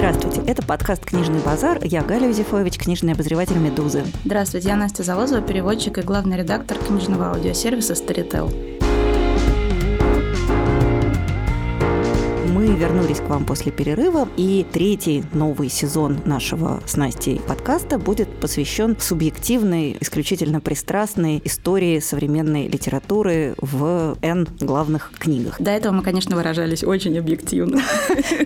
Здравствуйте, это подкаст «Книжный базар». Я Галя Юзефович, книжный обозреватель «Медузы». Здравствуйте, я Настя Завозова, переводчик и главный редактор книжного аудиосервиса «Старител». Мы вернулись к вам после перерыва, и третий новый сезон нашего с Настей подкаста будет посвящен субъективной, исключительно пристрастной истории современной литературы в N главных книгах. До этого мы, конечно, выражались очень объективно.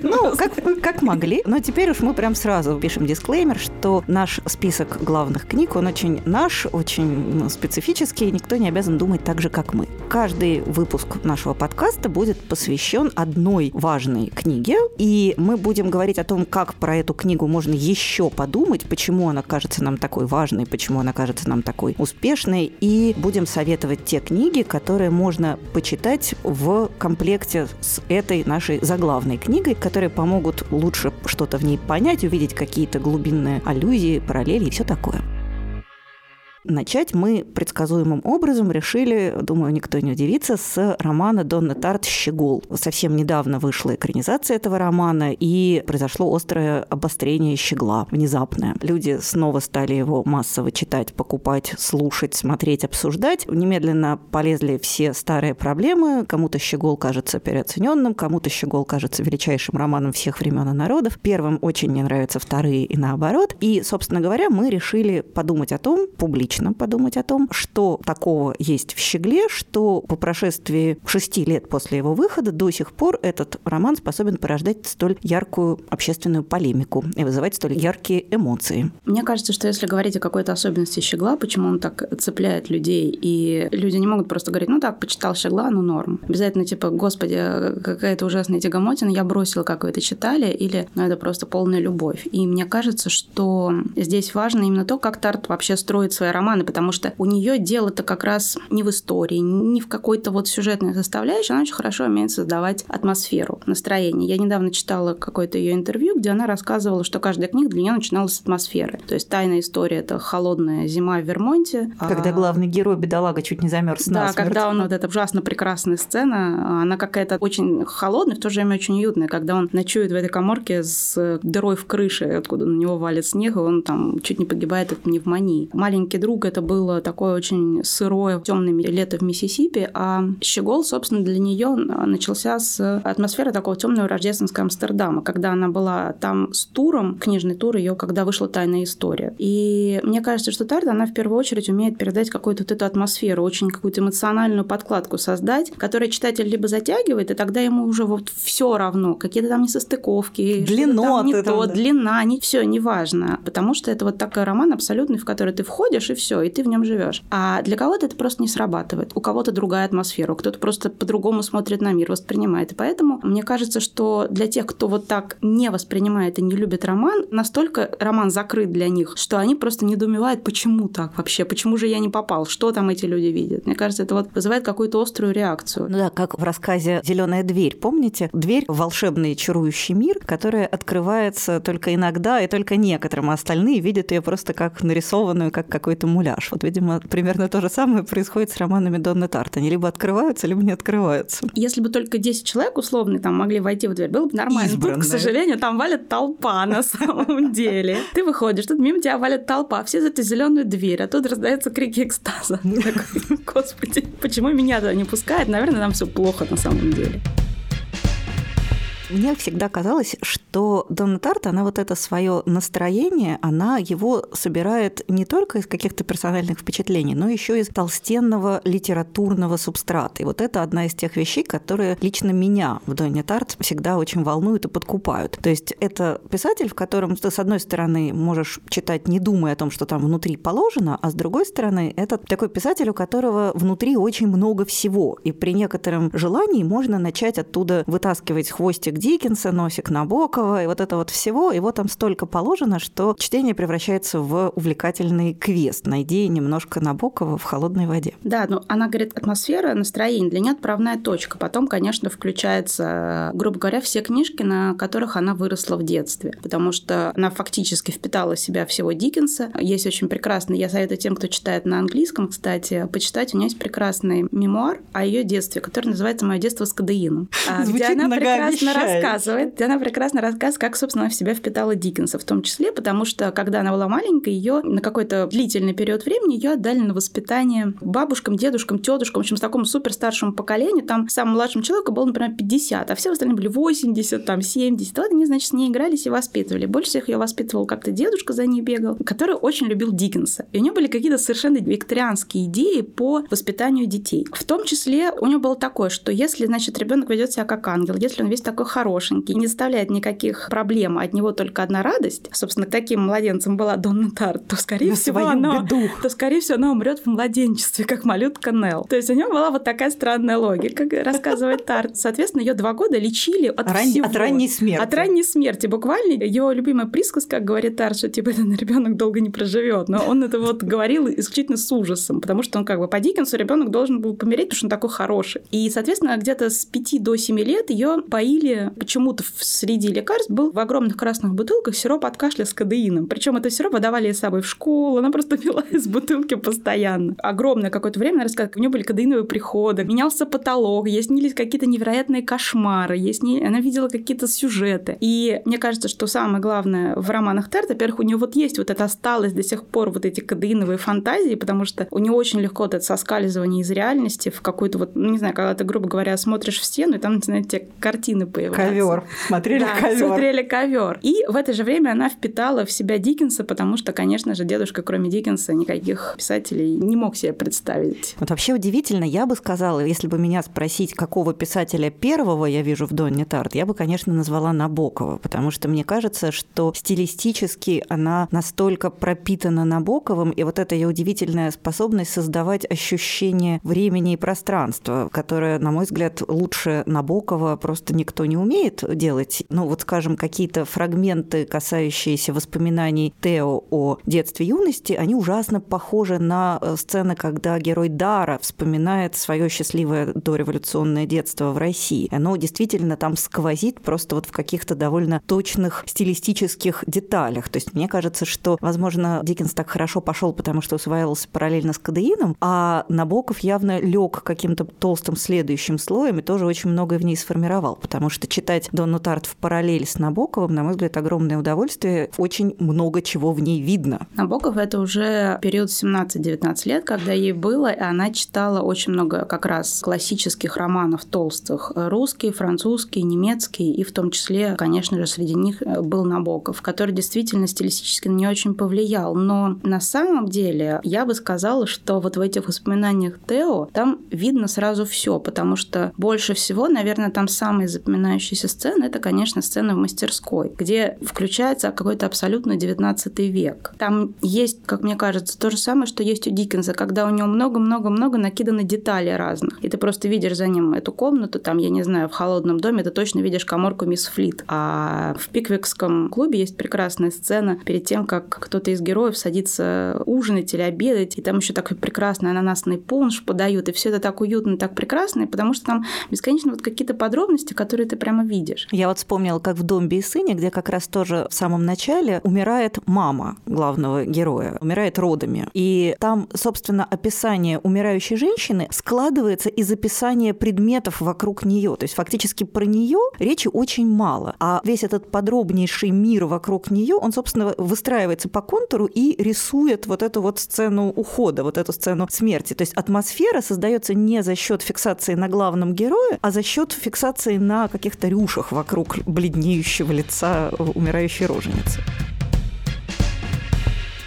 Ну, как, как могли. Но теперь уж мы прям сразу пишем дисклеймер, что наш список главных книг, он очень наш, очень ну, специфический, и никто не обязан думать так же, как мы. Каждый выпуск нашего подкаста будет посвящен одной важной важной книге, и мы будем говорить о том, как про эту книгу можно еще подумать, почему она кажется нам такой важной, почему она кажется нам такой успешной, и будем советовать те книги, которые можно почитать в комплекте с этой нашей заглавной книгой, которые помогут лучше что-то в ней понять, увидеть какие-то глубинные аллюзии, параллели и все такое. Начать мы предсказуемым образом решили, думаю, никто не удивится, с романа Донна Тарт «Щегол». Совсем недавно вышла экранизация этого романа, и произошло острое обострение щегла, внезапное. Люди снова стали его массово читать, покупать, слушать, смотреть, обсуждать. Немедленно полезли все старые проблемы. Кому-то «Щегол» кажется переоцененным, кому-то «Щегол» кажется величайшим романом всех времен и народов. Первым очень не нравятся вторые и наоборот. И, собственно говоря, мы решили подумать о том, публично, лично подумать о том, что такого есть в «Щегле», что по прошествии шести лет после его выхода до сих пор этот роман способен порождать столь яркую общественную полемику и вызывать столь яркие эмоции. Мне кажется, что если говорить о какой-то особенности «Щегла», почему он так цепляет людей, и люди не могут просто говорить, ну так, почитал «Щегла», ну норм. Обязательно типа, господи, какая-то ужасная тягомотина, я бросила, как вы это читали, или ну это просто полная любовь. И мне кажется, что здесь важно именно то, как Тарт вообще строит свои романы романы, потому что у нее дело-то как раз не в истории, не в какой-то вот сюжетной составляющей, она очень хорошо умеет создавать атмосферу, настроение. Я недавно читала какое-то ее интервью, где она рассказывала, что каждая книга для нее начиналась с атмосферы. То есть тайная история – это холодная зима в Вермонте. Когда а... главный герой, бедолага, чуть не замерз Да, когда он вот эта ужасно прекрасная сцена, она какая-то очень холодная, в то же время очень уютная, когда он ночует в этой коморке с дырой в крыше, откуда на него валит снег, и он там чуть не погибает от пневмонии. Маленький друг Юг это было такое очень сырое, темное лето в Миссисипи, а Щегол, собственно, для нее начался с атмосферы такого темного рождественского Амстердама, когда она была там с туром, книжный тур ее, когда вышла «Тайная история». И мне кажется, что Тарда, она в первую очередь умеет передать какую-то вот эту атмосферу, очень какую-то эмоциональную подкладку создать, которая читатель либо затягивает, и тогда ему уже вот все равно, какие-то там несостыковки, длина, не то, длина, не все, неважно, потому что это вот такой роман абсолютный, в который ты входишь, и все, и ты в нем живешь. А для кого-то это просто не срабатывает. У кого-то другая атмосфера, кто-то просто по-другому смотрит на мир, воспринимает. И поэтому мне кажется, что для тех, кто вот так не воспринимает и не любит роман, настолько роман закрыт для них, что они просто недоумевают, почему так вообще, почему же я не попал, что там эти люди видят. Мне кажется, это вот вызывает какую-то острую реакцию. Ну да, как в рассказе Зеленая дверь, помните? Дверь волшебный чарующий мир, которая открывается только иногда и только некоторым, а остальные видят ее просто как нарисованную, как какой-то муляж. Вот, видимо, примерно то же самое происходит с романами Донны Тарт. Они либо открываются, либо не открываются. Если бы только 10 человек условно там могли войти в дверь, было бы нормально. Избранные. Тут, к сожалению, там валит толпа на самом деле. Ты выходишь, тут мимо тебя валит толпа, все за эту зеленую дверь, а тут раздаются крики экстаза. Господи, почему меня туда не пускают? Наверное, там все плохо на самом деле. Мне всегда казалось, что Донна Тарт, она вот это свое настроение, она его собирает не только из каких-то персональных впечатлений, но еще из толстенного литературного субстрата. И вот это одна из тех вещей, которые лично меня в Донне Тарт всегда очень волнуют и подкупают. То есть это писатель, в котором ты, с одной стороны, можешь читать, не думая о том, что там внутри положено, а с другой стороны, это такой писатель, у которого внутри очень много всего. И при некотором желании можно начать оттуда вытаскивать хвостик Диккенса, носик Набокова, и вот это вот всего, его там столько положено, что чтение превращается в увлекательный квест. Найди немножко Набокова в холодной воде. Да, ну она говорит, атмосфера, настроение, для нее отправная точка. Потом, конечно, включается, грубо говоря, все книжки, на которых она выросла в детстве, потому что она фактически впитала в себя всего Диккенса. Есть очень прекрасный, я советую тем, кто читает на английском, кстати, почитать. У нее есть прекрасный мемуар о ее детстве, который называется «Мое детство с кадеином», Звучит где она прекрасно рассказывает, она прекрасно рассказывает, как, собственно, в себя впитала Диккенса, в том числе, потому что, когда она была маленькой, ее на какой-то длительный период времени ее отдали на воспитание бабушкам, дедушкам, тетушкам, в общем, с такому супер старшему поколению. Там самому младшему человеку было, например, 50, а все остальные были 80, там, 70. Вот они, значит, с ней игрались и воспитывали. Больше всех ее воспитывал как-то дедушка за ней бегал, который очень любил Диккенса. И у него были какие-то совершенно викторианские идеи по воспитанию детей. В том числе у него было такое, что если, значит, ребенок ведет себя как ангел, если он весь такой хорошенький, не доставляет никаких проблем, от него только одна радость, собственно, таким младенцем была Донна Тарт, то, скорее На всего, она, беду. то, скорее всего, она умрет в младенчестве, как малютка Нелл. То есть у нее была вот такая странная логика, рассказывает Тарт. Соответственно, ее два года лечили от Ран... всего. От ранней смерти. От ранней смерти. Буквально ее любимая присказка, говорит Тарт, что типа этот ребенок долго не проживет. Но он это вот говорил исключительно с ужасом, потому что он как бы по Диккенсу ребенок должен был помереть, потому что он такой хороший. И, соответственно, где-то с 5 до 7 лет ее поили почему-то среди лекарств был в огромных красных бутылках сироп от кашля с кадеином. Причем это сироп выдавали с собой в школу, она просто пила из бутылки постоянно. Огромное какое-то время, она рассказывает, у нее были кадеиновые приходы, менялся потолок, ей снились какие-то невероятные кошмары, ей сни... она видела какие-то сюжеты. И мне кажется, что самое главное в романах Терт, во-первых, у нее вот есть вот это осталось до сих пор вот эти кадеиновые фантазии, потому что у нее очень легко вот это соскальзывание из реальности в какую-то вот, ну, не знаю, когда ты, грубо говоря, смотришь в стену, и там начинают тебе картины появляться. Ковер. Смотрели да, ковер. смотрели ковер. И в это же время она впитала в себя Диккенса, потому что, конечно же, дедушка, кроме Диккенса, никаких писателей не мог себе представить. Вот вообще удивительно, я бы сказала, если бы меня спросить, какого писателя первого я вижу в Донне Тарт, я бы, конечно, назвала Набокова, потому что мне кажется, что стилистически она настолько пропитана Набоковым, и вот эта ее удивительная способность создавать ощущение времени и пространства, которое, на мой взгляд, лучше Набокова просто никто не умеет делать. Ну, вот, скажем, какие-то фрагменты, касающиеся воспоминаний Тео о детстве и юности, они ужасно похожи на э, сцены, когда герой Дара вспоминает свое счастливое дореволюционное детство в России. Оно действительно там сквозит просто вот в каких-то довольно точных стилистических деталях. То есть мне кажется, что, возможно, Диккенс так хорошо пошел, потому что усваивался параллельно с Кадеином, а Набоков явно лег каким-то толстым следующим слоем и тоже очень многое в ней сформировал, потому что читать Донну Тарт в параллель с Набоковым, на мой взгляд, огромное удовольствие. Очень много чего в ней видно. Набоков — это уже период 17-19 лет, когда ей было, и она читала очень много как раз классических романов толстых. Русский, французский, немецкий, и в том числе, конечно же, среди них был Набоков, который действительно стилистически не очень повлиял. Но на самом деле я бы сказала, что вот в этих воспоминаниях Тео там видно сразу все, потому что больше всего, наверное, там самые запоминающиеся сцены — это, конечно, сцена в мастерской, где включается какой-то абсолютно 19 век. Там есть, как мне кажется, то же самое, что есть у Диккенса, когда у него много-много-много накидано деталей разных. И ты просто видишь за ним эту комнату, там, я не знаю, в холодном доме ты точно видишь коморку мисс Флит. А в Пиквикском клубе есть прекрасная сцена перед тем, как кто-то из героев садится ужинать или обедать, и там еще такой прекрасный ананасный пунш подают, и все это так уютно, так прекрасно, потому что там бесконечно вот какие-то подробности, которые ты прямо видишь. Я вот вспомнила, как в «Домбе и сыне», где как раз тоже в самом начале умирает мама главного героя, умирает родами. И там, собственно, описание умирающей женщины складывается из описания предметов вокруг нее. То есть фактически про нее речи очень мало. А весь этот подробнейший мир вокруг нее, он, собственно, выстраивается по контуру и рисует вот эту вот сцену ухода, вот эту сцену смерти. То есть атмосфера создается не за счет фиксации на главном герое, а за счет фиксации на каких-то рюшах вокруг бледнеющего лица умирающей роженицы.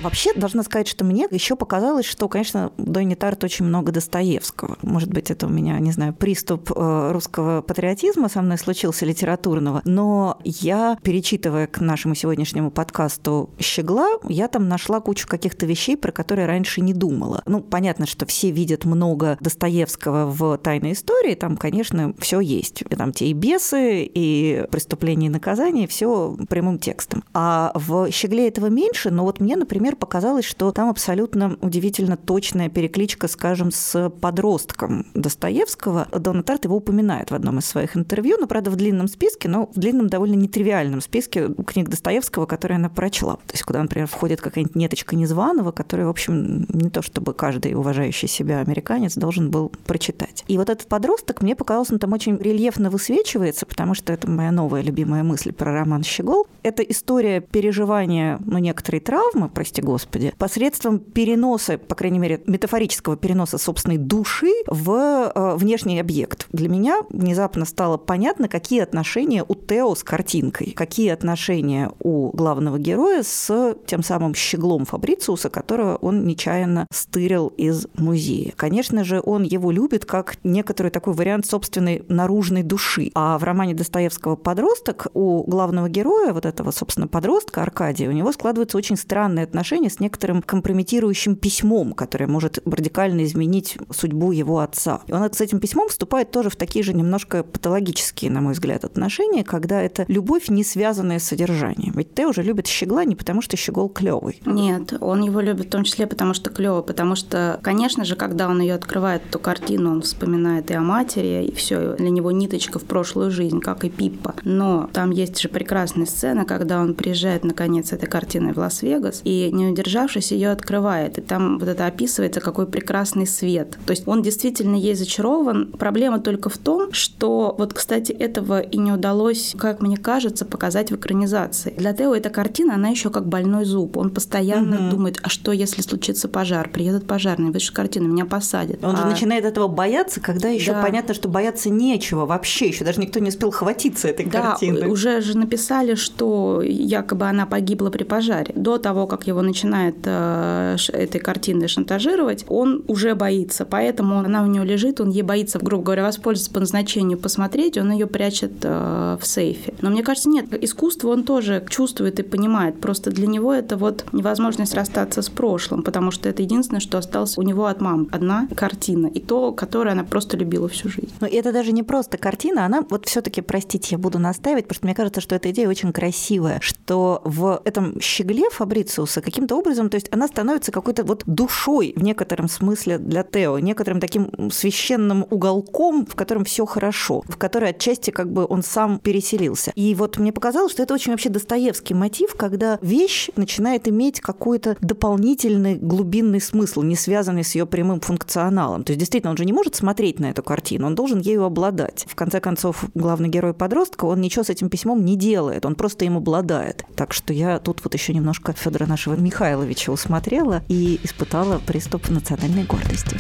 Вообще, должна сказать, что мне еще показалось, что, конечно, Донни Тарт очень много Достоевского. Может быть, это у меня, не знаю, приступ э, русского патриотизма со мной случился литературного, но я, перечитывая к нашему сегодняшнему подкасту «Щегла», я там нашла кучу каких-то вещей, про которые раньше не думала. Ну, понятно, что все видят много Достоевского в «Тайной истории», там, конечно, все есть. Там те и бесы, и преступления и наказания, все прямым текстом. А в «Щегле» этого меньше, но вот мне, например, показалось, что там абсолютно удивительно точная перекличка, скажем, с подростком Достоевского. Дона Тарт его упоминает в одном из своих интервью, но, правда, в длинном списке, но в длинном довольно нетривиальном списке книг Достоевского, которые она прочла. То есть куда, например, входит какая-нибудь неточка Незваного, которая, в общем, не то чтобы каждый уважающий себя американец должен был прочитать. И вот этот подросток, мне показалось, он там очень рельефно высвечивается, потому что это моя новая любимая мысль про роман «Щегол». Это история переживания, ну, некоторой травмы, прости господи, посредством переноса, по крайней мере, метафорического переноса собственной души в э, внешний объект. Для меня внезапно стало понятно, какие отношения у Тео с картинкой, какие отношения у главного героя с тем самым щеглом Фабрициуса, которого он нечаянно стырил из музея. Конечно же, он его любит как некоторый такой вариант собственной наружной души. А в романе Достоевского «Подросток» у главного героя, вот этого, собственно, подростка Аркадия, у него складываются очень странные отношения с некоторым компрометирующим письмом, которое может радикально изменить судьбу его отца. И он с этим письмом вступает тоже в такие же немножко патологические, на мой взгляд, отношения, когда это любовь, не связанная с содержанием. Ведь ты уже любит щегла не потому, что щегол клевый. Нет, он его любит в том числе потому, что клево, потому что, конечно же, когда он ее открывает, эту картину, он вспоминает и о матери, и все, для него ниточка в прошлую жизнь, как и Пиппа. Но там есть же прекрасная сцена, когда он приезжает, наконец, этой картиной в Лас-Вегас, и, не удержавшись, ее открывает. И там вот это описывается, какой прекрасный свет. То есть он действительно ей зачарован. Проблема только в том, что вот, кстати, этого и не удалось, как мне кажется, показать в экранизации. Для Тео эта картина, она еще как больной зуб. Он постоянно угу. думает, а что, если случится пожар? Приедут пожарные, выше картину, меня посадят. Он а... же начинает этого бояться, когда еще да. понятно, что бояться нечего вообще. Еще даже никто не успел хватиться этой да, картины. уже же написали, что якобы она погибла при пожаре. До того, как его начинает э, этой картиной шантажировать, он уже боится. Поэтому она у него лежит, он ей боится, грубо говоря, воспользоваться по назначению, посмотреть, он ее прячет э, в сейфе. Но мне кажется, нет, искусство он тоже чувствует и понимает. Просто для него это вот невозможность расстаться с прошлым, потому что это единственное, что осталось у него от мамы. Одна картина. И то, которую она просто любила всю жизнь. Но это даже не просто картина, она вот все таки простите, я буду настаивать, потому что мне кажется, что эта идея очень красивая, что в этом щегле Фабрициуса каким-то образом, то есть она становится какой-то вот душой в некотором смысле для Тео, некоторым таким священным уголком, в котором все хорошо, в который отчасти как бы он сам переселился. И вот мне показалось, что это очень вообще Достоевский мотив, когда вещь начинает иметь какой-то дополнительный глубинный смысл, не связанный с ее прямым функционалом. То есть действительно он же не может смотреть на эту картину, он должен ею обладать. В конце концов, главный герой подростка, он ничего с этим письмом не делает, он просто им обладает. Так что я тут вот еще немножко Федора нашего Михайловича усмотрела и испытала приступ национальной гордости.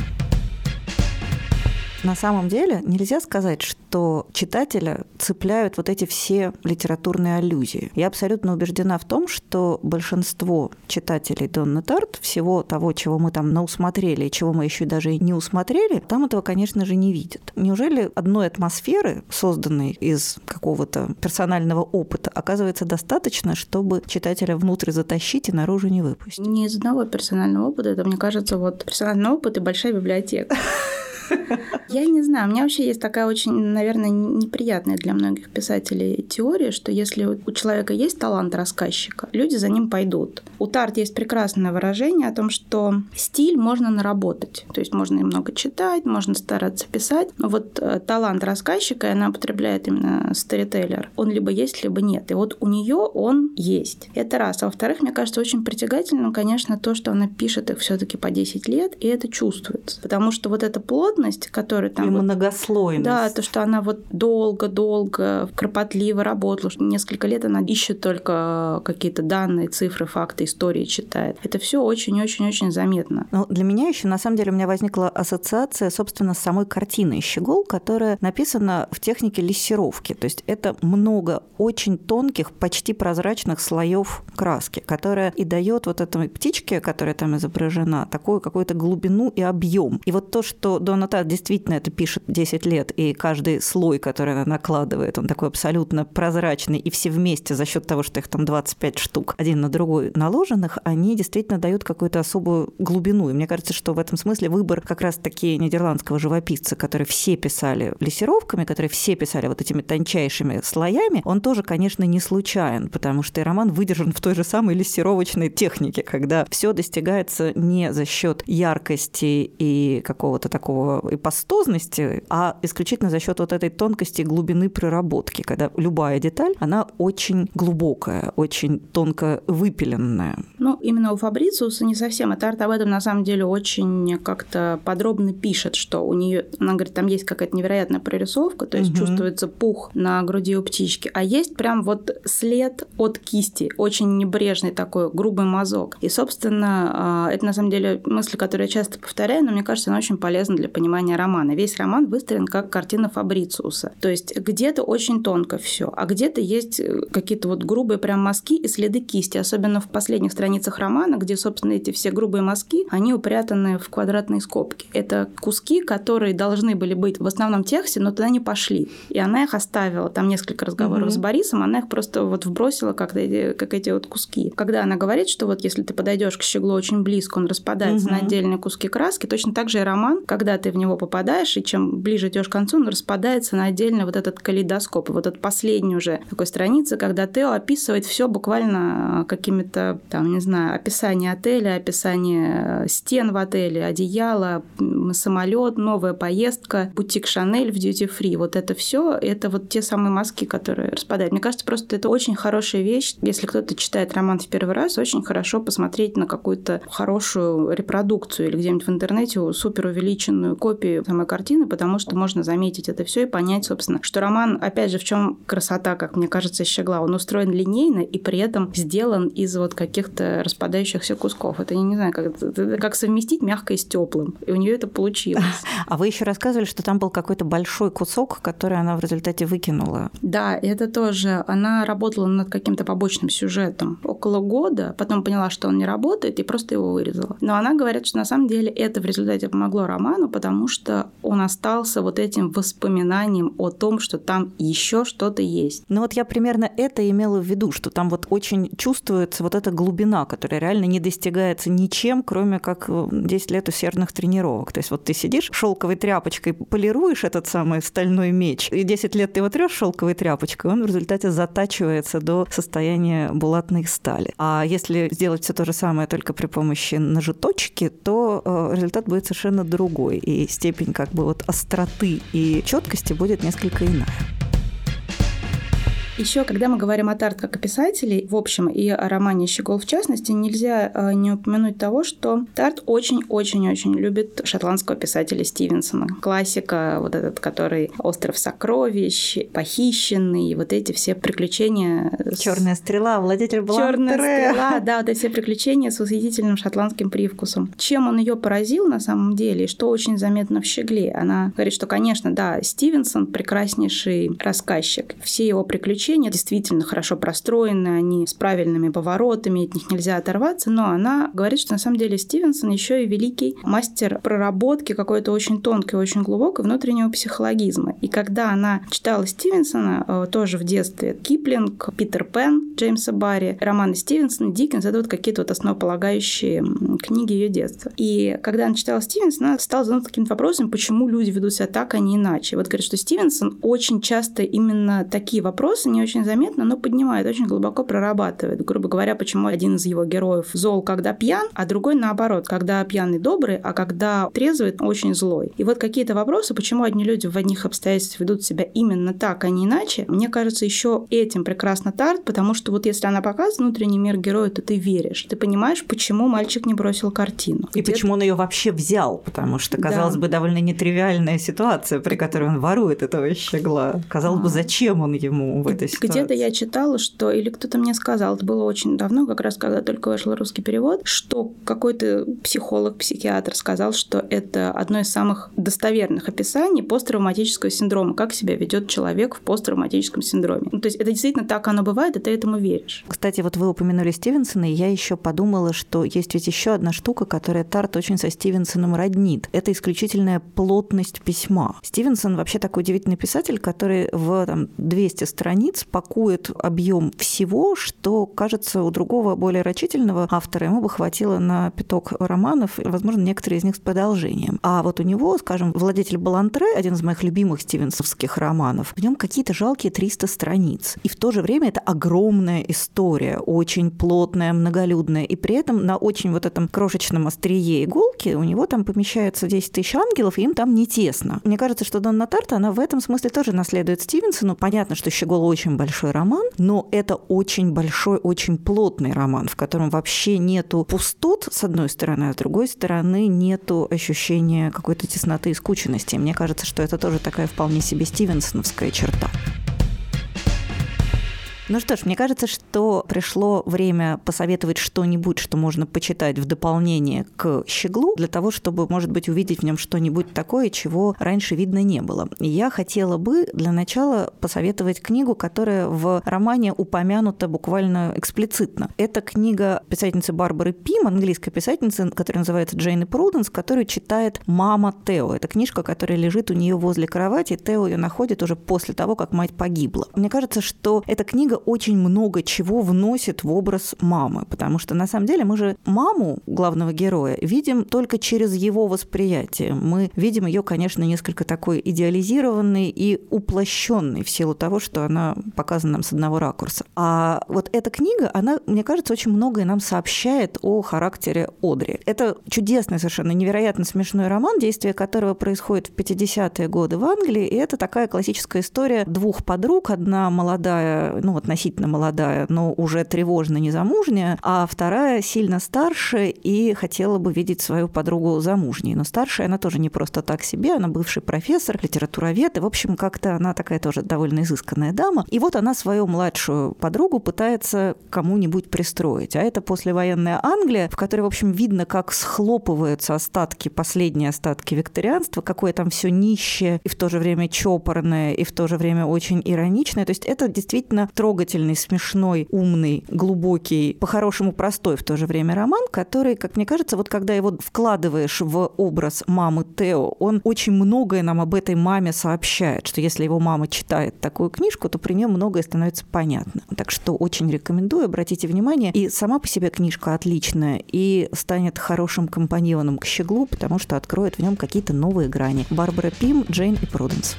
На самом деле нельзя сказать, что читателя цепляют вот эти все литературные аллюзии. Я абсолютно убеждена в том, что большинство читателей Донны Тарт, всего того, чего мы там наусмотрели и чего мы еще даже и не усмотрели, там этого, конечно же, не видят. Неужели одной атмосферы, созданной из какого-то персонального опыта, оказывается достаточно, чтобы читателя внутрь затащить и наружу не выпустить? Не из одного персонального опыта, это, мне кажется, вот персональный опыт и большая библиотека. Я не знаю, у меня вообще есть такая очень, наверное, неприятная для многих писателей теория, что если у человека есть талант рассказчика, люди за ним пойдут. У Тарт есть прекрасное выражение о том, что стиль можно наработать. То есть можно много читать, можно стараться писать. Но вот э, талант рассказчика, и она употребляет именно сторителлер, он либо есть, либо нет. И вот у нее он есть. Это раз. А во-вторых, мне кажется, очень притягательным, конечно, то, что она пишет их все-таки по 10 лет, и это чувствуется. Потому что вот эта плотность, которая там... И вот, многослойность. Да, то, что она вот долго-долго, кропотливо работала, что несколько лет она ищет только какие-то данные, цифры, факты, истории читает. Это все очень-очень-очень заметно. Ну, для меня еще, на самом деле, у меня возникла ассоциация, собственно, с самой картиной «Щегол», которая написана в технике лессировки. То есть это много очень тонких, почти прозрачных слоев краски, которая и дает вот этой птичке, которая там изображена, такую какую-то глубину и объем. И вот то, что Дона та действительно это пишет 10 лет, и каждый слой, который она накладывает, он такой абсолютно прозрачный, и все вместе за счет того, что их там 25 штук один на другой наложенных, они действительно дают какую-то особую глубину. И мне кажется, что в этом смысле выбор как раз-таки нидерландского живописца, который все писали лессировками, которые все писали вот этими тончайшими слоями, он тоже, конечно, не случайен, потому что и роман выдержан в той же самой лессировочной технике, когда все достигается не за счет яркости и какого-то такого ипостозности, а исключительно за счет вот этой тонкости и глубины проработки, когда любая деталь, она очень глубокая, очень тонко выпиленная. Ну, именно у Фабрициуса не совсем. Это арт об этом на самом деле очень как-то подробно пишет, что у нее, она говорит, там есть какая-то невероятная прорисовка, то есть угу. чувствуется пух на груди у птички, а есть прям вот след от кисти, очень небрежный такой грубый мазок. И, собственно, а, это на самом деле мысль, которую я часто повторяю, но мне кажется, она очень полезна для понимания романа. Весь роман выстроен как картина Фабрициуса. То есть где-то очень тонко все, а где-то есть э, какие-то вот грубые прям мазки и следы кисти, особенно в последних страницах романа, где, собственно, эти все грубые мазки, они упрятаны в квадратные скобки. Это куски, которые должны были быть в основном тексте, но туда не пошли. И она их оставила. Там несколько разговоров mm-hmm. с Борисом, она их просто вот вбросила как эти, как эти вот куски. Когда она говорит, что вот если ты подойдешь к щеглу очень близко, он распадается mm-hmm. на отдельные куски краски, точно так же и роман, когда ты него попадаешь, и чем ближе идешь к концу, он распадается на отдельно вот этот калейдоскоп. Вот этот последний уже такой страницы, когда Тео описывает все буквально какими-то, там, не знаю, описание отеля, описание э, стен в отеле, одеяло, самолет, новая поездка, бутик Шанель в duty free. Вот это все, это вот те самые маски, которые распадают. Мне кажется, просто это очень хорошая вещь. Если кто-то читает роман в первый раз, очень хорошо посмотреть на какую-то хорошую репродукцию или где-нибудь в интернете супер увеличенную копию самой картины, потому что можно заметить это все и понять, собственно, что роман, опять же, в чем красота, как мне кажется, Щегла, он устроен линейно и при этом сделан из вот каких-то распадающихся кусков. Это, я не знаю, как, как совместить мягкое с теплым. И у нее это получилось. А вы еще рассказывали, что там был какой-то большой кусок, который она в результате выкинула. Да, это тоже. Она работала над каким-то побочным сюжетом около года, потом поняла, что он не работает, и просто его вырезала. Но она говорит, что на самом деле это в результате помогло роману, потому что он остался вот этим воспоминанием о том, что там еще что-то есть. Ну вот я примерно это имела в виду, что там вот очень чувствуется вот эта глубина, которая реально не достигается ничем, кроме как 10 лет усердных тренировок. То есть вот ты сидишь шелковой тряпочкой, полируешь этот самый стальной меч, и 10 лет ты его трешь шелковой тряпочкой, он в результате затачивается до состояния булатной стали. А если сделать все то же самое только при помощи ножеточки, то э, результат будет совершенно другой, и степень как бы вот остроты и четкости будет несколько иная. Еще, когда мы говорим о Тарт как о писателе, в общем, и о романе «Щегол» в частности, нельзя э, не упомянуть того, что Тарт очень-очень-очень любит шотландского писателя Стивенсона. Классика, вот этот, который «Остров сокровищ», «Похищенный», вот эти все приключения. Черная стрела, владетель Черная стрела, да, вот эти все приключения с восхитительным шотландским привкусом. Чем он ее поразил на самом деле, и что очень заметно в «Щегле»? Она говорит, что, конечно, да, Стивенсон прекраснейший рассказчик. Все его приключения приключения действительно хорошо простроены, они с правильными поворотами, от них нельзя оторваться, но она говорит, что на самом деле Стивенсон еще и великий мастер проработки какой-то очень тонкой, очень глубокой внутреннего психологизма. И когда она читала Стивенсона, э, тоже в детстве, Киплинг, Питер Пен, Джеймса Барри, романы Стивенсона, Диккенс, это вот какие-то вот основополагающие книги ее детства. И когда она читала Стивенсона, она стала задаваться таким вопросом, почему люди ведут себя так, а не иначе. Вот говорит, что Стивенсон очень часто именно такие вопросы не очень заметно, но поднимает, очень глубоко прорабатывает. Грубо говоря, почему один из его героев зол, когда пьян, а другой наоборот, когда пьяный добрый, а когда трезвый очень злой. И вот какие-то вопросы, почему одни люди в одних обстоятельствах ведут себя именно так, а не иначе, мне кажется, еще этим прекрасно Тарт, потому что вот если она показывает внутренний мир героя, то ты веришь. Ты понимаешь, почему мальчик не бросил картину. И почему он ее вообще взял, потому что, казалось да. бы, довольно нетривиальная ситуация, при которой он ворует этого щегла. Казалось а. бы, зачем он ему в этой этой ситуации? Где-то я читала, что, или кто-то мне сказал, это было очень давно, как раз когда только вышел русский перевод, что какой-то психолог, психиатр сказал, что это одно из самых достоверных описаний посттравматического синдрома, как себя ведет человек в посттравматическом синдроме. Ну, то есть это действительно так оно бывает, и ты этому веришь. Кстати, вот вы упомянули Стивенсона, и я еще подумала, что есть ведь еще одна штука, которая Тарт очень со Стивенсоном роднит. Это исключительная плотность письма. Стивенсон вообще такой удивительный писатель, который в там, 200 страниц пакует объем всего, что, кажется, у другого более рачительного автора ему бы хватило на пяток романов, и, возможно, некоторые из них с продолжением. А вот у него, скажем, «Владетель Балантре», один из моих любимых стивенсовских романов, в нем какие-то жалкие 300 страниц. И в то же время это огромная история, очень плотная, многолюдная. И при этом на очень вот этом крошечном острие иголки у него там помещается 10 тысяч ангелов, и им там не тесно. Мне кажется, что Донна Тарта, она в этом смысле тоже наследует Стивенсону. Понятно, что «Щегол» очень большой роман, но это очень большой, очень плотный роман, в котором вообще нету пустот, с одной стороны, а с другой стороны нету ощущения какой-то тесноты и скученности. Мне кажется, что это тоже такая вполне себе стивенсоновская черта. Ну что ж, мне кажется, что пришло время посоветовать что-нибудь, что можно почитать в дополнение к «Щеглу», для того, чтобы, может быть, увидеть в нем что-нибудь такое, чего раньше видно не было. И я хотела бы для начала посоветовать книгу, которая в романе упомянута буквально эксплицитно. Это книга писательницы Барбары Пим, английской писательницы, которая называется Джейн Пруденс, которую читает мама Тео. Это книжка, которая лежит у нее возле кровати. Тео ее находит уже после того, как мать погибла. Мне кажется, что эта книга очень много чего вносит в образ мамы, потому что на самом деле мы же маму главного героя видим только через его восприятие. Мы видим ее, конечно, несколько такой идеализированной и уплощенной в силу того, что она показана нам с одного ракурса. А вот эта книга, она, мне кажется, очень многое нам сообщает о характере Одри. Это чудесный, совершенно невероятно смешной роман, действие которого происходит в 50-е годы в Англии, и это такая классическая история двух подруг, одна молодая, ну вот относительно молодая, но уже тревожно незамужняя, а вторая сильно старше и хотела бы видеть свою подругу замужней. Но старшая она тоже не просто так себе, она бывший профессор, литературовед, и, в общем, как-то она такая тоже довольно изысканная дама. И вот она свою младшую подругу пытается кому-нибудь пристроить. А это послевоенная Англия, в которой, в общем, видно, как схлопываются остатки, последние остатки викторианства, какое там все нищее и в то же время чопорное, и в то же время очень ироничное. То есть это действительно трогательно трогательный, смешной, умный, глубокий, по-хорошему простой в то же время роман, который, как мне кажется, вот когда его вкладываешь в образ мамы Тео, он очень многое нам об этой маме сообщает, что если его мама читает такую книжку, то при нем многое становится понятно. Так что очень рекомендую, обратите внимание. И сама по себе книжка отличная и станет хорошим компаньоном к щеглу, потому что откроет в нем какие-то новые грани. Барбара Пим, Джейн и Пруденс.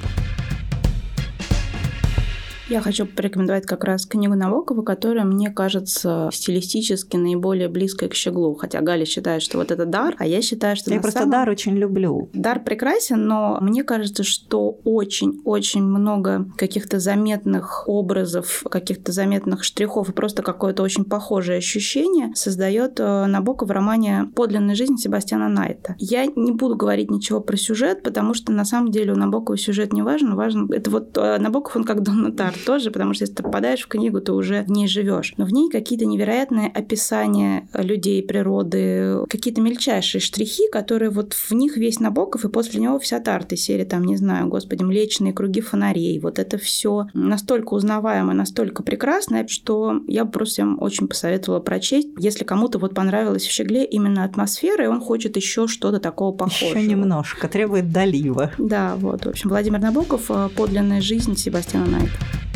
Я хочу порекомендовать как раз книгу Набокова, которая, мне кажется, стилистически наиболее близкая к Щеглу. Хотя Галя считает, что вот это дар, а я считаю, что... Я просто самом... дар очень люблю. Дар прекрасен, но мне кажется, что очень-очень много каких-то заметных образов, каких-то заметных штрихов и просто какое-то очень похожее ощущение создает э, Набоков в романе «Подлинная жизнь» Себастьяна Найта. Я не буду говорить ничего про сюжет, потому что на самом деле у Набокова сюжет не важен. Важен... Это вот э, Набоков, он как Донна Тарт тоже, потому что если ты попадаешь в книгу, ты уже в ней живешь. Но в ней какие-то невероятные описания людей, природы, какие-то мельчайшие штрихи, которые вот в них весь Набоков, и после него вся Тарта серия, там, не знаю, господи, Млечные круги фонарей. Вот это все настолько узнаваемо, настолько прекрасное, что я бы просто всем очень посоветовала прочесть. Если кому-то вот понравилось в Щегле именно атмосфера, и он хочет еще что-то такого похожего. Еще немножко, требует долива. Да, вот. В общем, Владимир Набоков «Подлинная жизнь» Себастьяна Найта.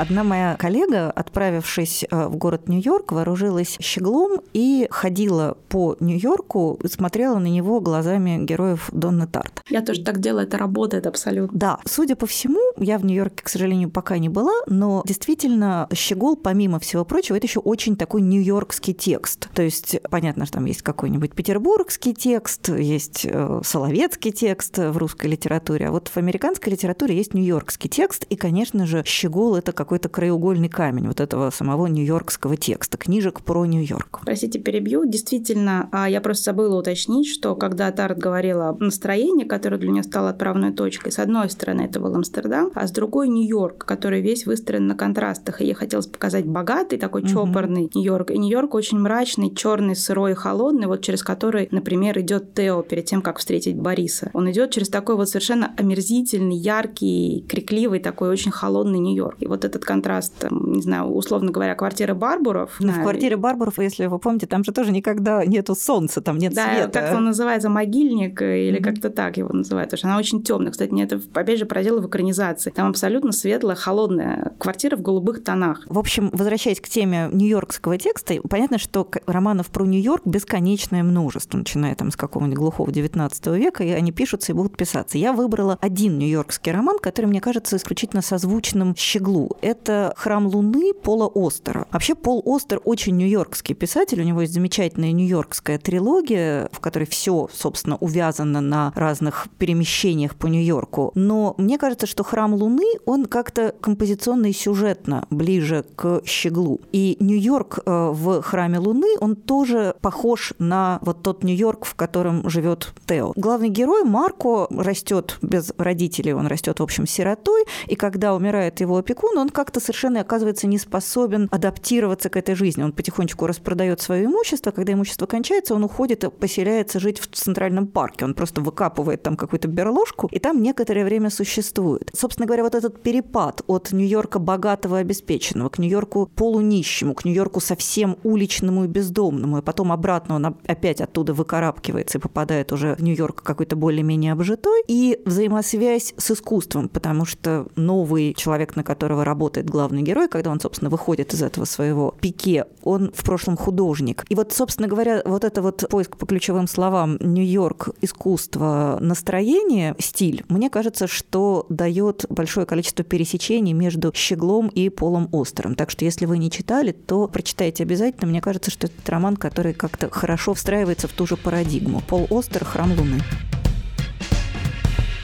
Одна моя коллега, отправившись э, в город Нью-Йорк, вооружилась щеглом и ходила по Нью-Йорку, смотрела на него глазами героев Донны Тарт. Я тоже так делаю, это работает абсолютно. Да, судя по всему, я в Нью-Йорке, к сожалению, пока не была, но действительно щегол, помимо всего прочего, это еще очень такой нью-йоркский текст. То есть понятно, что там есть какой-нибудь петербургский текст, есть э, соловецкий текст в русской литературе, а вот в американской литературе есть нью-йоркский текст, и, конечно же, щегол это как какой-то краеугольный камень вот этого самого нью-йоркского текста, книжек про Нью-Йорк. Простите, перебью. Действительно, а я просто забыла уточнить, что когда Тарт говорила о настроении, которое для нее стало отправной точкой, с одной стороны это был Амстердам, а с другой Нью-Йорк, который весь выстроен на контрастах. И ей хотелось показать богатый, такой чопорный mm-hmm. Нью-Йорк. И Нью-Йорк очень мрачный, черный, сырой, холодный, вот через который, например, идет Тео перед тем, как встретить Бориса. Он идет через такой вот совершенно омерзительный, яркий, крикливый, такой очень холодный Нью-Йорк. И вот этот контраст, не знаю, условно говоря, квартира Барбуров. Ну, в квартире Барбуров, если вы помните, там же тоже никогда нету солнца, там нет да, света. как он называется, могильник или mm-hmm. как-то так его называют. Потому что она очень темная. Кстати, мне это, опять же, поразило в экранизации. Там абсолютно светлая, холодная квартира в голубых тонах. В общем, возвращаясь к теме нью-йоркского текста, понятно, что романов про Нью-Йорк бесконечное множество, начиная там с какого-нибудь глухого 19 века, и они пишутся и будут писаться. Я выбрала один нью-йоркский роман, который, мне кажется, исключительно созвучным «Щеглу». Это «Храм Луны» Пола Остера. Вообще, Пол Остер очень нью-йоркский писатель, у него есть замечательная нью-йоркская трилогия, в которой все, собственно, увязано на разных перемещениях по Нью-Йорку. Но мне кажется, что «Храм Луны», он как-то композиционно и сюжетно ближе к «Щеглу». И Нью-Йорк э, в «Храме Луны», он тоже похож на вот тот Нью-Йорк, в котором живет Тео. Главный герой Марко растет без родителей, он растет, в общем, сиротой, и когда умирает его опекун, он как-то совершенно оказывается не способен адаптироваться к этой жизни. Он потихонечку распродает свое имущество, когда имущество кончается, он уходит и поселяется жить в Центральном парке. Он просто выкапывает там какую-то берложку, и там некоторое время существует. Собственно говоря, вот этот перепад от Нью-Йорка богатого и обеспеченного к Нью-Йорку полунищему, к Нью-Йорку совсем уличному и бездомному, и потом обратно он опять оттуда выкарабкивается и попадает уже в Нью-Йорк какой-то более-менее обжитой, и взаимосвязь с искусством, потому что новый человек, на которого работает главный герой, когда он, собственно, выходит из этого своего пике, он в прошлом художник. И вот, собственно говоря, вот это вот поиск по ключевым словам Нью-Йорк, искусство, настроение, стиль, мне кажется, что дает большое количество пересечений между Щеглом и Полом Остером. Так что, если вы не читали, то прочитайте обязательно. Мне кажется, что это роман, который как-то хорошо встраивается в ту же парадигму. Пол Остер «Храм Луны».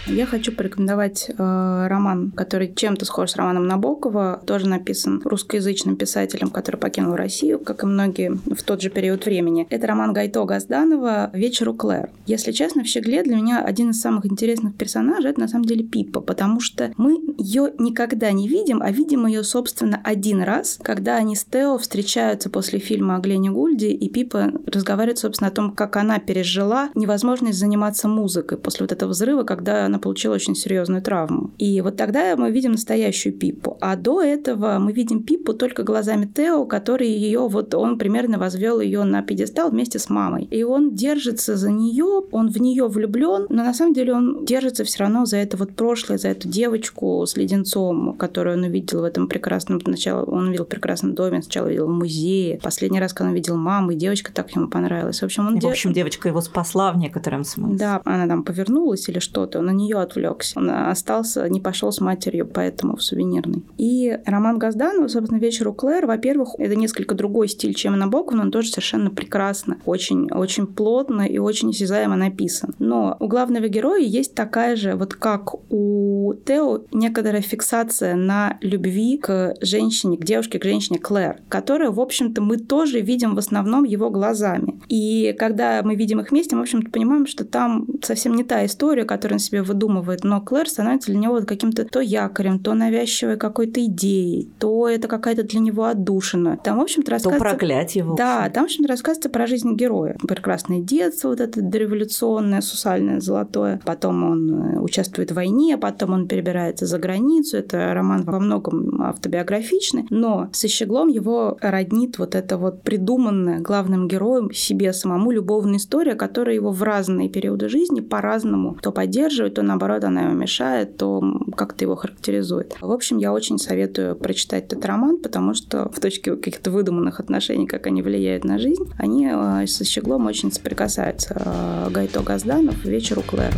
Я хочу порекомендовать э, роман, который чем-то схож с романом Набокова, тоже написан русскоязычным писателем, который покинул Россию, как и многие в тот же период времени. Это роман Гайто Газданова «Вечер у Клэр». Если честно, в «Щегле» для меня один из самых интересных персонажей — это на самом деле Пиппа, потому что мы ее никогда не видим, а видим ее, собственно, один раз, когда они с Тео встречаются после фильма о Глене Гульде, и Пиппа разговаривает, собственно, о том, как она пережила невозможность заниматься музыкой после вот этого взрыва, когда она она получила очень серьезную травму. И вот тогда мы видим настоящую Пиппу. А до этого мы видим Пиппу только глазами Тео, который ее вот он примерно возвел ее на пьедестал вместе с мамой. И он держится за нее, он в нее влюблен, но на самом деле он держится все равно за это вот прошлое, за эту девочку с леденцом, которую он увидел в этом прекрасном сначала он увидел в прекрасном доме, сначала видел в музее. Последний раз, когда он видел маму, и девочка так ему понравилась. В общем, он в общем, девочка его спасла в некотором смысле. Да, она там повернулась или что-то, он на нее отвлекся. Он остался, не пошел с матерью, поэтому в сувенирный. И роман Газданова, собственно, «Вечер у Клэр», во-первых, это несколько другой стиль, чем Набоков, но он тоже совершенно прекрасно, очень, очень плотно и очень осязаемо написан. Но у главного героя есть такая же, вот как у Тео, некоторая фиксация на любви к женщине, к девушке, к женщине Клэр, которая, в общем-то, мы тоже видим в основном его глазами. И когда мы видим их вместе, мы, в общем-то, понимаем, что там совсем не та история, которую он себе выдумывает, но Клэр становится для него каким-то то якорем, то навязчивой какой-то идеей, то это какая-то для него отдушина. Там, в общем-то, рассказывается... То проклятие, в общем. Да, там, в общем-то, рассказывается про жизнь героя. Прекрасное детство, вот это дореволюционное, сусальное, золотое. Потом он э, участвует в войне, потом он перебирается за границу. Это роман во многом автобиографичный, но с Ищеглом его роднит вот это вот придуманное главным героем себе самому любовная история, которая его в разные периоды жизни по-разному то поддерживает, то наоборот она ему мешает, то как-то его характеризует. В общем, я очень советую прочитать этот роман, потому что в точке каких-то выдуманных отношений, как они влияют на жизнь, они э, со Щеглом очень соприкасаются. Э, Гайто Газданов «Вечер у Клэр».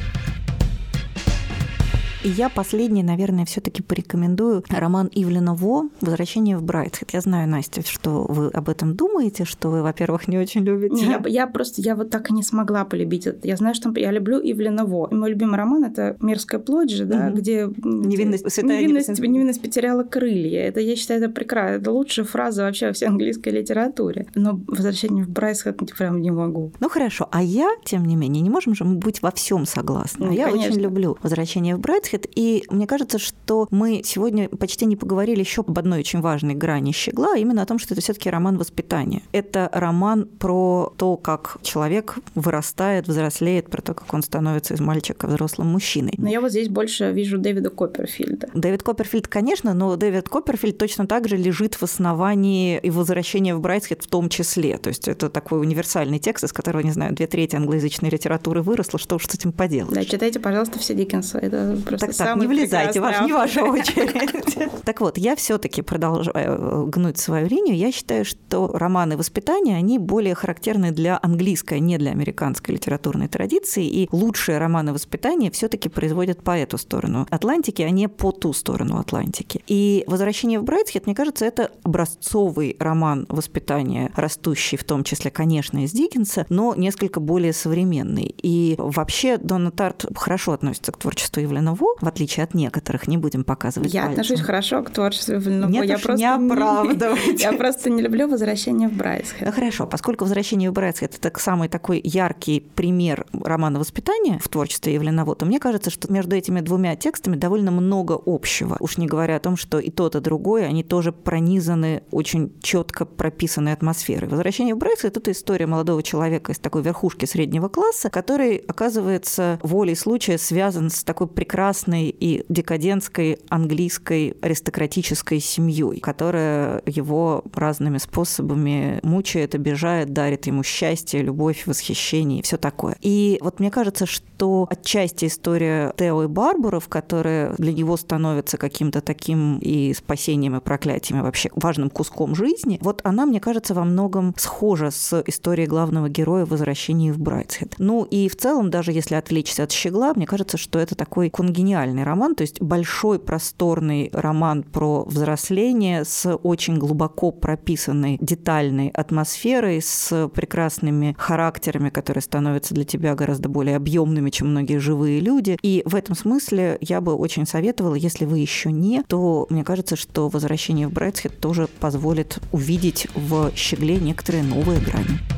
И я последний, наверное, все-таки порекомендую роман Ивлена Во «Возвращение в Брайтхед». Я знаю, Настя, что вы об этом думаете, что вы, во-первых, не очень любите. Я, я просто, я вот так и не смогла полюбить это. Я знаю, что я люблю Ивлена Во. И мой любимый роман – это «Мерзкая плоть» же, да, угу. где... Невинность, святая невинность, невинность, невинность потеряла крылья. Это, я считаю, это прекрасно. Это лучшая фраза вообще во всей английской литературе. Но «Возвращение в Брайтхед» прям не могу. Ну хорошо, а я, тем не менее, не можем же мы быть во всем согласны. Ну, я конечно. очень люблю «Возвращение в Брайтхед», Брэдхед. И мне кажется, что мы сегодня почти не поговорили еще об одной очень важной грани «Щегла», а именно о том, что это все таки роман воспитания. Это роман про то, как человек вырастает, взрослеет, про то, как он становится из мальчика взрослым мужчиной. Но я вот здесь больше вижу Дэвида Копперфильда. Дэвид Копперфильд, конечно, но Дэвид Копперфильд точно так же лежит в основании и возвращения в Брайтхед в том числе. То есть это такой универсальный текст, из которого, не знаю, две трети англоязычной литературы выросло, что уж с этим поделать. Да, читайте, пожалуйста, все Диккенса. Это так, так, не влезайте, ваш, не ваша очередь. Так вот, я все-таки продолжаю э, гнуть свою линию. Я считаю, что романы воспитания, они более характерны для английской, не для американской литературной традиции, и лучшие романы воспитания все-таки производят по эту сторону Атлантики, а не по ту сторону Атлантики. И «Возвращение в Брайтхед», мне кажется, это образцовый роман воспитания, растущий в том числе, конечно, из Диккенса, но несколько более современный. И вообще Дона Тарт хорошо относится к творчеству Евлена Во, в отличие от некоторых, не будем показывать Я пальцем. отношусь хорошо к творчеству Вильнюва. Нет, я просто не Я просто не люблю «Возвращение в Брайтсхед». Ну, хорошо, поскольку «Возвращение в Брайтсхед» — это самый такой яркий пример романа воспитания в творчестве Евлинова, то мне кажется, что между этими двумя текстами довольно много общего. Уж не говоря о том, что и тот, и другой, они тоже пронизаны очень четко прописанной атмосферой. «Возвращение в Брайтсхед» — это история молодого человека из такой верхушки среднего класса, который, оказывается, волей случая связан с такой прекрасной и декадентской английской аристократической семьей, которая его разными способами мучает, обижает, дарит ему счастье, любовь, восхищение и все такое. И вот мне кажется, что отчасти история Тео и Барбаров, которая для него становится каким-то таким и спасением, и проклятием, вообще важным куском жизни, вот она, мне кажется, во многом схожа с историей главного героя в «Возвращении в Брайтсхед». Ну и в целом, даже если отвлечься от «Щегла», мне кажется, что это такой конгениальный роман, то есть большой просторный роман про взросление с очень глубоко прописанной детальной атмосферой, с прекрасными характерами, которые становятся для тебя гораздо более объемными, чем многие живые люди. И в этом смысле я бы очень советовала, если вы еще не, то мне кажется, что возвращение в Брайтсхед тоже позволит увидеть в щегле некоторые новые грани.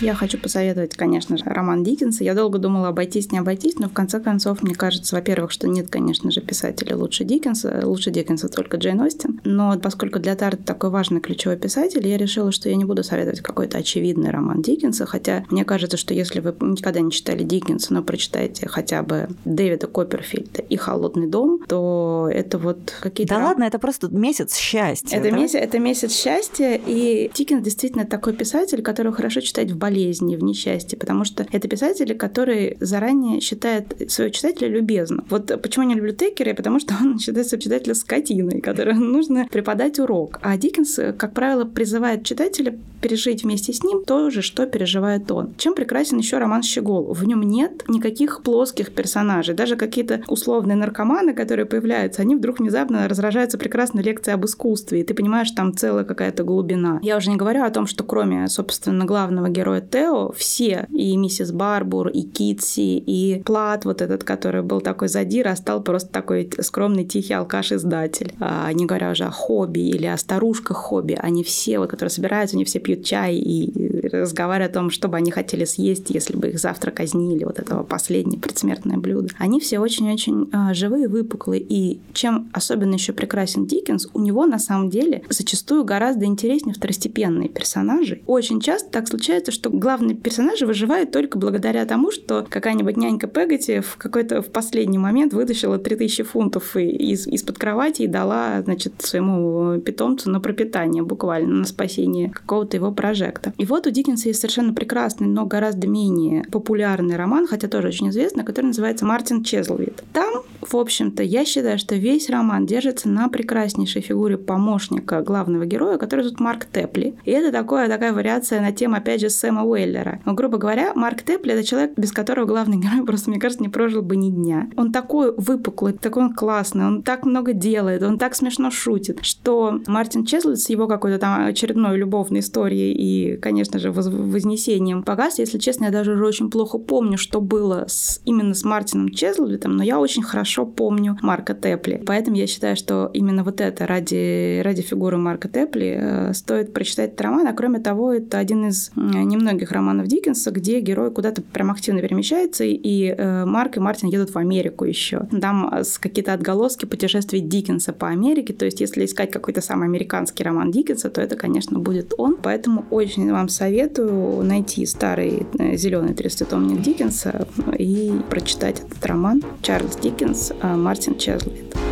Я хочу посоветовать, конечно же, роман Диккенса. Я долго думала, обойтись, не обойтись, но в конце концов, мне кажется, во-первых, что нет, конечно же, писателя лучше Диккенса. Лучше Диккенса только Джейн Остин. Но поскольку для Тарта такой важный ключевой писатель, я решила, что я не буду советовать какой-то очевидный роман Диккенса, хотя мне кажется, что если вы никогда не читали Диккенса, но прочитаете хотя бы Дэвида Копперфильда и «Холодный дом», то это вот какие-то... Да ладно, это просто месяц счастья. Это, да? месяц, это месяц счастья, и Диккенс действительно такой писатель, которого хорошо читать в болезни, в несчастье, потому что это писатели, которые заранее считают своего читателя любезным. Вот почему я не люблю Текера, потому что он считает своего читателя скотиной, которой нужно преподать урок. А Диккенс, как правило, призывает читателя пережить вместе с ним то же, что переживает он. Чем прекрасен еще роман Щегол? В нем нет никаких плоских персонажей. Даже какие-то условные наркоманы, которые появляются, они вдруг внезапно разражаются прекрасной лекцией об искусстве, и ты понимаешь, там целая какая-то глубина. Я уже не говорю о том, что кроме, собственно, главного героя Тео, все, и миссис Барбур, и Китси, и Плат, вот этот, который был такой задир, а стал просто такой скромный, тихий алкаш-издатель. А, не говоря уже о хобби или о старушках хобби. Они все, вот, которые собираются, они все пьют чай и разговаривают о том, что бы они хотели съесть, если бы их завтра казнили, вот этого последнее предсмертное блюдо. Они все очень-очень а, живые, выпуклые. И чем особенно еще прекрасен Диккенс, у него на самом деле зачастую гораздо интереснее второстепенные персонажи. Очень часто так случается, что главный главные персонажи выживают только благодаря тому, что какая-нибудь нянька Пегати в какой-то в последний момент вытащила 3000 фунтов из, из-под кровати и дала, значит, своему питомцу на пропитание, буквально, на спасение какого-то его прожекта. И вот у Диккенса есть совершенно прекрасный, но гораздо менее популярный роман, хотя тоже очень известный, который называется «Мартин Чезлвид». Там в общем-то, я считаю, что весь роман держится на прекраснейшей фигуре помощника главного героя, который зовут Марк Тепли. И это такое, такая вариация на тему, опять же, Сэма Уэллера. Но, грубо говоря, Марк Тепли — это человек, без которого главный герой просто, мне кажется, не прожил бы ни дня. Он такой выпуклый, такой он классный, он так много делает, он так смешно шутит, что Мартин Чеслет с его какой-то там очередной любовной историей и, конечно же, вознесением погас. Если честно, я даже уже очень плохо помню, что было с, именно с Мартином Чезлвитом, но я очень хорошо помню Марка Тепли. Поэтому я считаю, что именно вот это ради, ради фигуры Марка Тепли э, стоит прочитать этот роман. А кроме того, это один из э, немногих романов Диккенса, где герой куда-то прям активно перемещается, и э, Марк и Мартин едут в Америку еще. Там э, какие-то отголоски путешествий Диккенса по Америке. То есть, если искать какой-то самый американский роман Диккенса, то это, конечно, будет он. Поэтому очень вам советую найти старый э, зеленый 30-томник Диккенса и прочитать этот роман Чарльз Диккенс, Мартин Чезлит.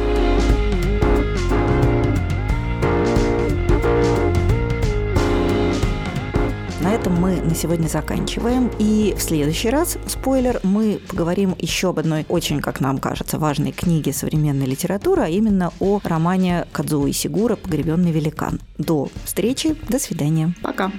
На этом мы на сегодня заканчиваем. И в следующий раз, спойлер, мы поговорим еще об одной очень, как нам кажется, важной книге современной литературы, а именно о романе Кадзуи Сигура «Погребенный великан». До встречи, до свидания. Пока.